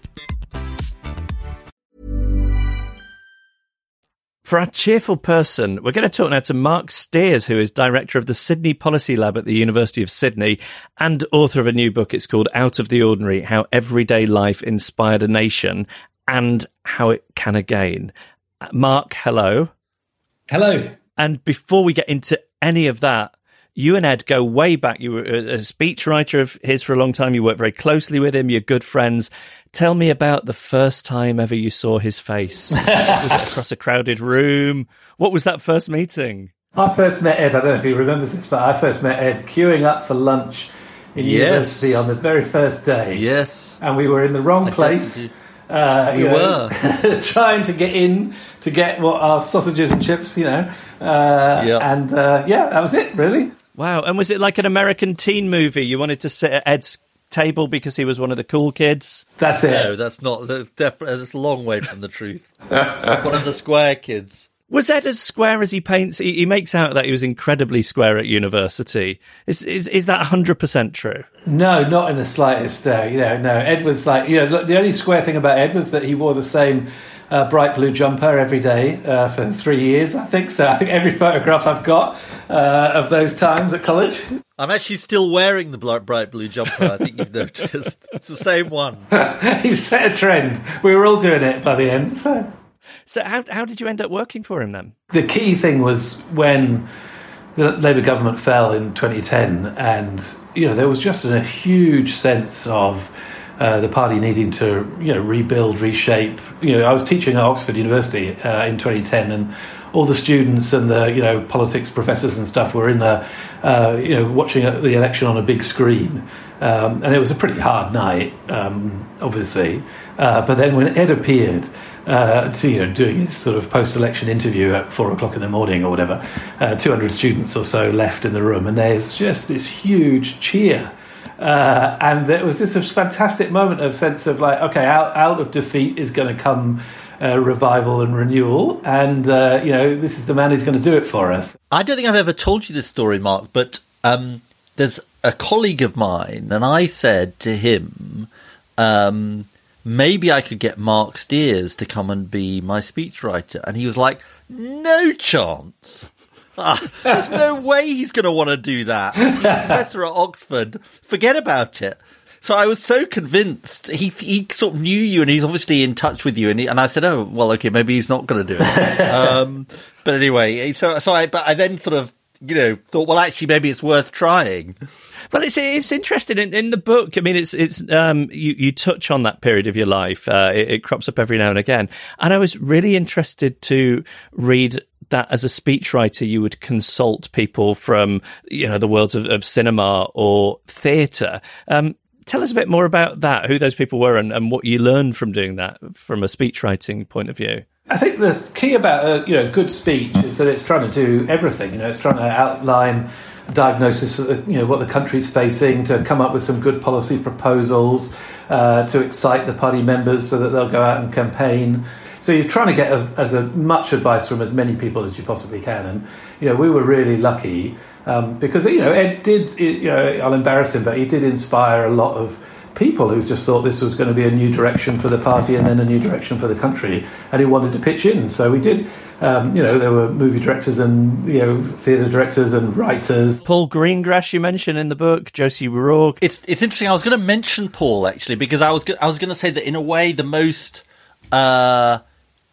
For our cheerful person, we're going to talk now to Marc Stears, who is director of the Sydney Policy Lab at the University of Sydney and author of a new book. It's called Out of the Ordinary How Everyday Life Inspired a Nation and How It Can Again. Uh, Marc, hello. Hello. And before we get into any of that, you and Ed go way back. You were a speechwriter of his for a long time. You worked very closely with him. You're good friends. Tell me about the first time ever you saw his face. was it across a crowded room? What was that first meeting? I first met Ed. I don't know if he remembers this, but I first met Ed queuing up for lunch in Yes. university on the very first day. Yes. And we were in the wrong I place. Uh, We you know, trying to get in to get what our sausages and chips, you know. Uh, Yeah. And uh, yeah, that was it, really. Wow. And was it like an American teen movie? You wanted to sit at Ed's table because he was one of the cool kids? That's it. No, that's not. That's definitely. That's a long way from the truth. One of the square kids. Was Ed as square as he paints? He, he makes out that he was incredibly square at university. Is is, is that 100% true? No, not in the slightest. Uh, you know, no. Ed was like, you know, the only square thing about Ed was that he wore the same uh, bright blue jumper every day uh, for three years. I think so. I think every photograph I've got uh, of those times at college. I'm actually still wearing the bright blue jumper. I think you've noticed. It's the same one. he set a trend. We were all doing it by the end. So So how how did you end up working for him then? the key thing was when the Labour government fell in 2010, and you know there was just a huge sense of uh, the party needing to you know rebuild, reshape. You know, I was teaching at Oxford University uh, in 2010, and all the students and the you know politics professors and stuff were in there, uh, you know, watching the election on a big screen, um, and it was a pretty hard night, um, obviously. Uh, but then when Ed appeared, uh, to you know doing his sort of post-election interview at four o'clock in the morning or whatever, uh, 200 students or so left in the room, and there's just this huge cheer. Uh, and it was this fantastic moment of sense of like, okay, out, out of defeat is going to come uh, revival and renewal, and uh, you know this is the man who's going to do it for us. I don't think I've ever told you this story, Marc, but um, there's a colleague of mine, and I said to him, um, maybe I could get Marc Stears to come and be my speechwriter. And he was like, no chance. There's no way he's going to want to do that. He's a professor at Oxford. Forget about it. So I was so convinced. He he sort of knew you, and he's obviously in touch with you. And he, and I said, "Oh, well, okay, maybe he's not going to do it." um, but anyway, so so I but I then sort of you know, thought, well, actually, maybe it's worth trying. But it's it's interesting in, in the book. I mean, it's it's um, you you touch on that period of your life. Uh, it, it crops up every now and again, and I was really interested to read that as a speechwriter you would consult people from you know the worlds of, of cinema or theatre. Um, tell us a bit more about that, who those people were, and, and what you learned from doing that from a speechwriting point of view. I think the key about a you know good speech is that it's trying to do everything. You know, it's trying to outline diagnosis of you know what the country's facing, to come up with some good policy proposals, uh, to excite the party members so that they'll go out and campaign. So you're trying to get a, as a, much advice from as many people as you possibly can. And you know, we were really lucky um, because you know Ed did. You know, I'll embarrass him, but he did inspire a lot of people who just thought this was going to be a new direction for the party and then a new direction for the country, and who wanted to pitch in. So we did. Um, you know, there were movie directors and you know theatre directors and writers. Paul Greengrass, you mentioned in the book, Josie Rourke. It's it's interesting. I was going to mention Paul actually because I was go- I was going to say that in a way the most. Uh,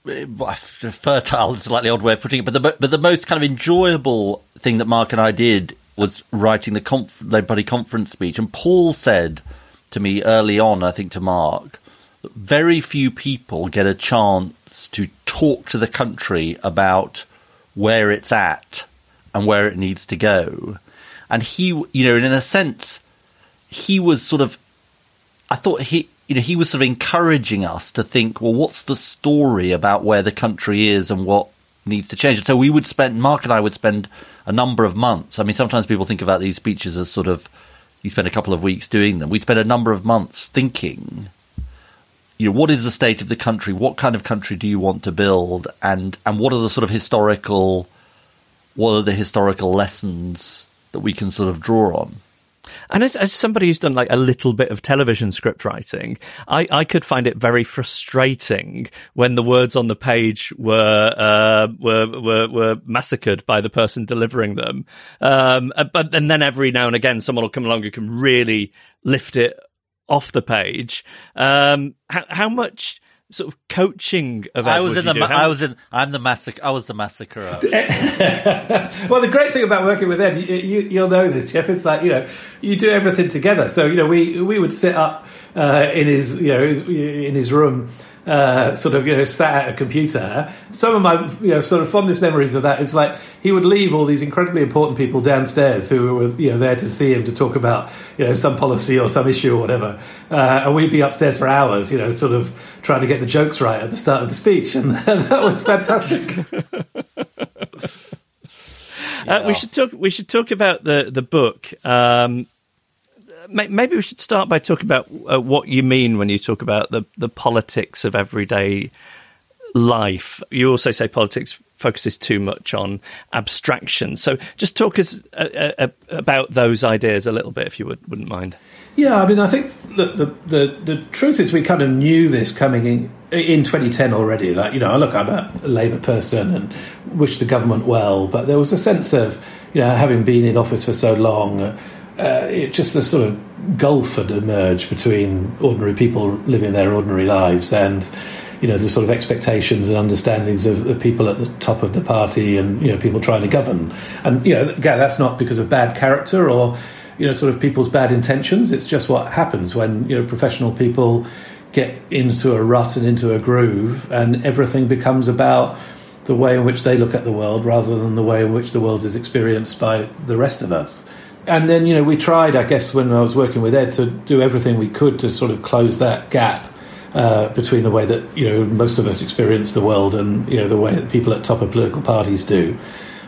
fertile is a slightly odd way of putting it, but the but the most kind of enjoyable thing that Marc and I did was writing the conf- Party conference speech, and Paul said to me early on, I think to Marc, that very few people get a chance to talk to the country about where it's at and where it needs to go. And he, you know, in a sense, he was sort of, I thought he, you know, he was sort of encouraging us to think, well, what's the story about where the country is and what needs to change? And so we would spend, Marc and I would spend a number of months. I mean, sometimes people think about these speeches as sort of, you spend a couple of weeks doing them. We'd spend a number of months thinking, you know, what is the state of the country? What kind of country do you want to build? And and what are the sort of historical, what are the historical lessons that we can sort of draw on? And as, as somebody who's done like a little bit of television script writing, I, I could find it very frustrating when the words on the page were uh, were, were were massacred by the person delivering them. Um, uh, but and then every now and again, someone will come along who can really lift it off the page. Um, how, how much? Sort of coaching of Ed I was in the. Ma- I was in. I'm the massacre. I was the massacrer. well, the great thing about working with Ed, you, you, you'll know this, Geoff. It's like you know, you do everything together. So you know, we we would sit up uh, in his you know in his room uh, sort of you know sat at a computer. Some of my you know sort of fondest memories of that is like he would leave all these incredibly important people downstairs who were you know there to see him to talk about you know some policy or some issue or whatever, uh, and we'd be upstairs for hours, you know, sort of trying to get the jokes right at the start of the speech, and that was fantastic. Uh, we should talk. We should talk about the the book. Um, maybe we should start by talking about uh, what you mean when you talk about the the politics of everyday life. You also say politics focuses too much on abstraction. So just talk us uh, uh, about those ideas a little bit, if you would, wouldn't mind. Yeah, I mean, I think the, the, the the truth is we kind of knew this coming in in 2010 already. Like, you know, look, I'm a Labour person and wish the government well, but there was a sense of, you know, having been in office for so long, uh, it just a sort of gulf had emerged between ordinary people living their ordinary lives and, you know, the sort of expectations and understandings of the people at the top of the party and, you know, people trying to govern. And, you know, again, that's not because of bad character or, you know, sort of people's bad intentions. It's just what happens when, you know, professional people get into a rut and into a groove, and everything becomes about the way in which they look at the world rather than the way in which the world is experienced by the rest of us. And then, you know, we tried, I guess, when I was working with Ed, to do everything we could to sort of close that gap uh, between the way that, you know, most of us experience the world and, you know, the way that people at top of political parties do.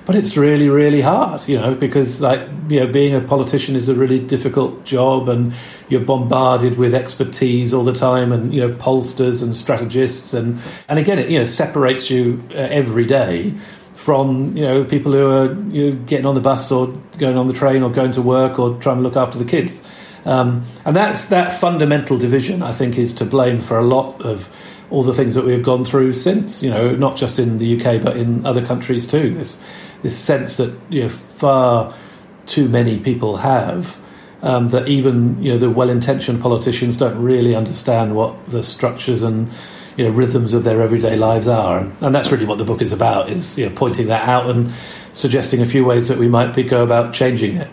But it's really really hard you know because like you know being a politician is a really difficult job and you're bombarded with expertise all the time and you know pollsters and strategists and and again it you know separates you uh, every day from you know people who are you know, getting on the bus or going on the train or going to work or trying to look after the kids. Um, and that's that fundamental division I think is to blame for a lot of all the things that we've gone through since you know not just in the UK but in other countries too. This this sense that you know far too many people have um, that even you know the well-intentioned politicians don't really understand what the structures and you know rhythms of their everyday lives are, and, that's really what the book is about. Is you know, pointing that out and suggesting a few ways that we might be, go about changing it.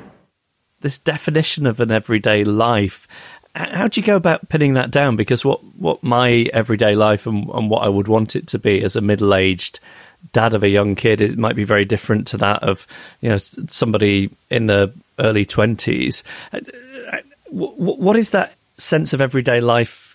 This definition of an everyday life. How do you go about pinning that down? Because what, what my everyday life and, and what I would want it to be as a middle aged dad of a young kid, it might be very different to that of you know somebody in the early twenties. Uh, uh, what is that sense of everyday life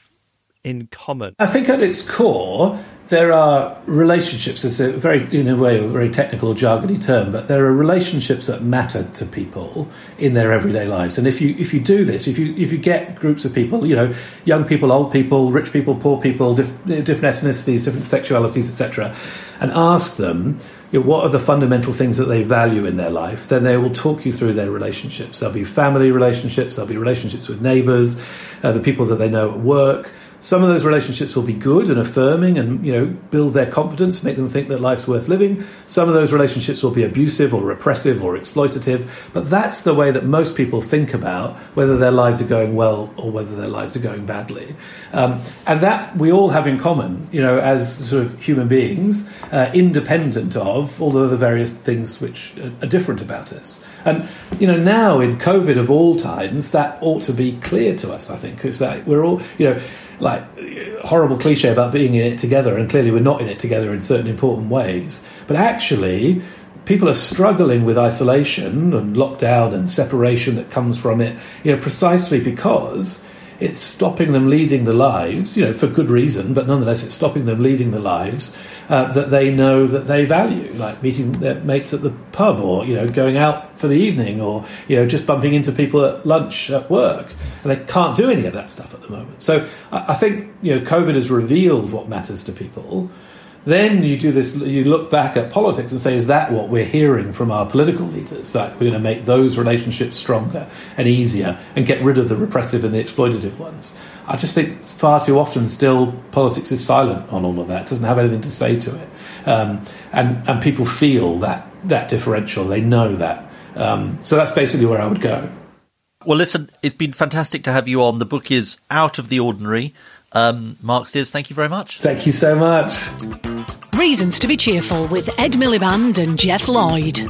in common? I think at its core, there are relationships. It's a very, in a way, a very technical, jargony term, but there are relationships that matter to people in their everyday lives. And if you if you do this, if you if you get groups of people, you know, young people, old people, rich people, poor people, diff, different ethnicities, different sexualities, etc., and ask them what are the fundamental things that they value in their life, then they will talk you through their relationships. There'll be family relationships, there'll be relationships with neighbours, uh, the people that they know at work. Some of those relationships will be good and affirming and, you know, build their confidence, make them think that life's worth living. Some of those relationships will be abusive or repressive or exploitative. But that's the way that most people think about whether their lives are going well or whether their lives are going badly. Um, and that we all have in common, you know, as sort of human beings, uh, independent of all the various things which are different about us. And, you know, now in COVID of all times, that ought to be clear to us, I think, because we're all, you know, like horrible cliche about being in it together, and clearly we're not in it together in certain important ways. But actually, people are struggling with isolation and lockdown and separation that comes from it, you know, precisely because it's stopping them leading the lives, you know, for good reason, but nonetheless, it's stopping them leading the lives uh, that they know that they value, like meeting their mates at the pub, or you know, going out for the evening, or you know, just bumping into people at lunch at work, and they can't do any of that stuff at the moment. So I, I think you know, COVID has revealed what matters to people. Then you do this, you look back at politics and say, is that what we're hearing from our political leaders? That we're going to make those relationships stronger and easier and get rid of the repressive and the exploitative ones? I just think far too often still politics is silent on all of that, doesn't have anything to say to it. Um, and, and people feel that, that differential, they know that. Um, so that's basically where I would go. Well, listen, it's been fantastic to have you on. The book is Out of the Ordinary. Um, Marc Stears, thank you very much. Thank you so much. Reasons to be cheerful with Ed Miliband and Geoff Lloyd.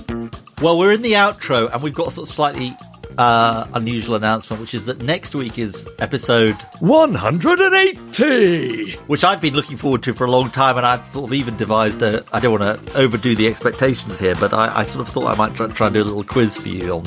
Well, we're in the outro, and we've got a sort of slightly uh, unusual announcement, which is that next week is episode 180, which I've been looking forward to for a long time, and I've sort of even devised a. I don't want to overdo the expectations here, but I, I sort of thought I might try, try, and do a little quiz for you on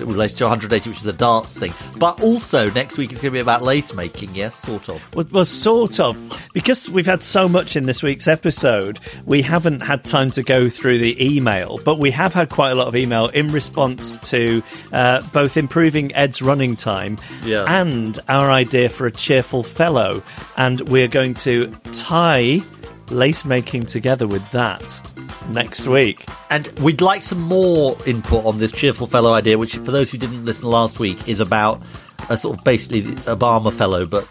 in relation to 180, which is a darts thing. But also next week is going to be about lace making. Yes, sort of. Well, well, sort of, because we've had so much in this week's episode, we haven't had time to go through the email, but we have had quite a lot of email in response to uh, both improving Ed's running time yeah. and our idea for a cheerful fellow, and we're going to tie lace making together with that next week. And we'd like some more input on this cheerful fellow idea, which, for those who didn't listen last week, is about a sort of basically Obama fellow, but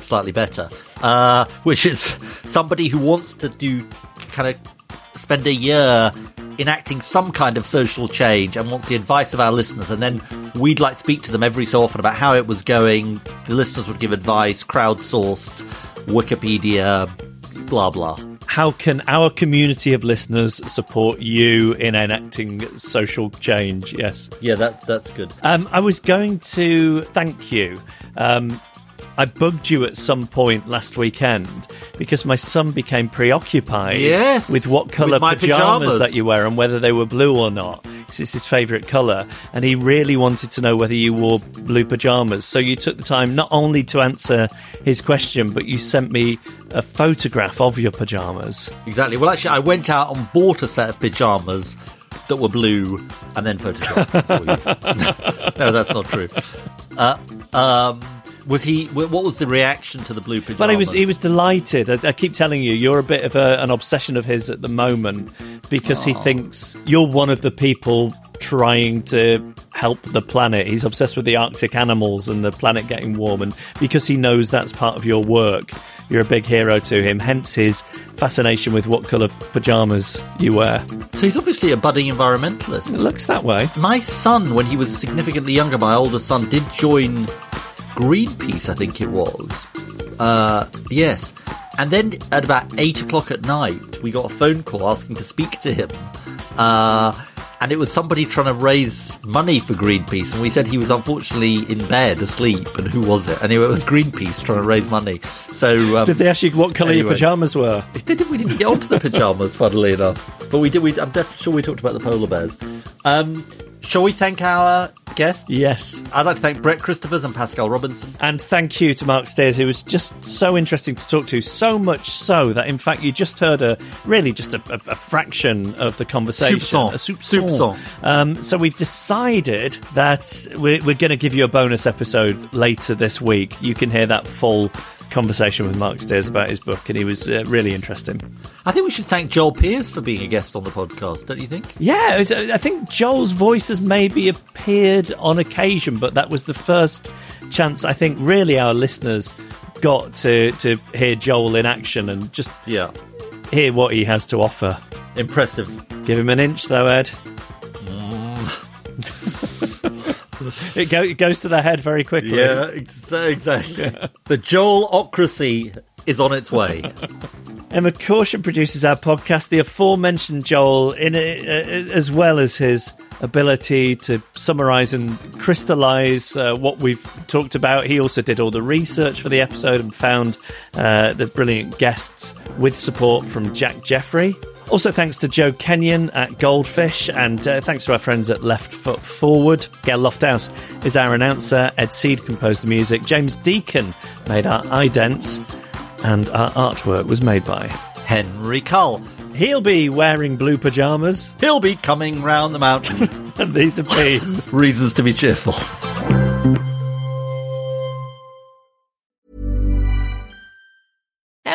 slightly better. Uh, which is somebody who wants to do kind of spend a year enacting some kind of social change and wants the advice of our listeners. And then we'd like to speak to them every so often about how it was going. The listeners would give advice, crowdsourced, Wikipedia, blah, blah how can our community of listeners support you in enacting social change? Yes. Yeah, that, that's good. Um, I was going to thank you. Um, I bugged you at some point last weekend because my son became preoccupied yes, with what colour pajamas, pajamas, that you wear and whether they were blue or not. Because it's his favourite colour, and he really wanted to know whether you wore blue pajamas. So you took the time not only to answer his question, but you sent me a photograph of your pajamas. Exactly. Well, actually, I went out and bought a set of pajamas that were blue and then photographed for you. no, that's not true. Uh, um, was he? What was the reaction to the blue pajamas? Well, he was. He was delighted. I, I keep telling you, you're a bit of a, an obsession of his at the moment because Aww. he thinks you're one of the people trying to help the planet. He's obsessed with the Arctic animals and the planet getting warm, and because he knows that's part of your work, you're a big hero to him. Hence his fascination with what colour pyjamas you wear. So he's obviously a budding environmentalist. It looks that way. My son, when he was significantly younger, my older son, did join Greenpeace, I think it was. Uh, yes. And then at about eight o'clock at night, we got a phone call asking to speak to him. Uh, and it was somebody trying to raise money for Greenpeace, and we said he was unfortunately in bed asleep. And who was it? Anyway, it was Greenpeace trying to raise money. So um, Did they ask you what colour your pajamas were? we didn't, we didn't get onto the pajamas, funnily enough, but we did. We, I'm definitely sure we talked about the polar bears. Um, shall we thank our guests? Yes. I'd like to thank Brett Christophers and Pascale Robinson. And thank you to Marc Stears, who was just so interesting to talk to. So much so that, in fact, you just heard a really just a, a, a fraction of the conversation. Soupçon. A soup Soupçon. Um, so we've decided that we're, we're going to give you a bonus episode later this week. You can hear that full conversation with Marc Stears about his book, and he was uh, really interesting. I think we should thank Joel Pierce for being a guest on the podcast, don't you think? Yeah, was, uh, I think Joel's voice has maybe appeared on occasion, but that was the first chance I think really our listeners got to to hear Joel in action and just Yeah. hear what he has to offer. Impressive. Give him an inch, though, Ed. It, go, it goes to the head very quickly. Yeah, ex- exactly. The Joelocracy is on its way. Emma Caution produces our podcast. The aforementioned Joel, in it, uh, as well as his ability to summarise and crystallise uh, what we've talked about, he also did all the research for the episode and found uh, the brilliant guests with support from Jack Jeffrey. Also, thanks to Joe Kenyon at Goldfish, and uh, thanks to our friends at Left Foot Forward. Gail Lofthouse is our announcer. Ed Seed composed the music. James Deacon made our idents, and our artwork was made by Henry Cull. He'll be wearing blue pajamas, He'll be coming round the mountain. and these have been Reasons to be cheerful.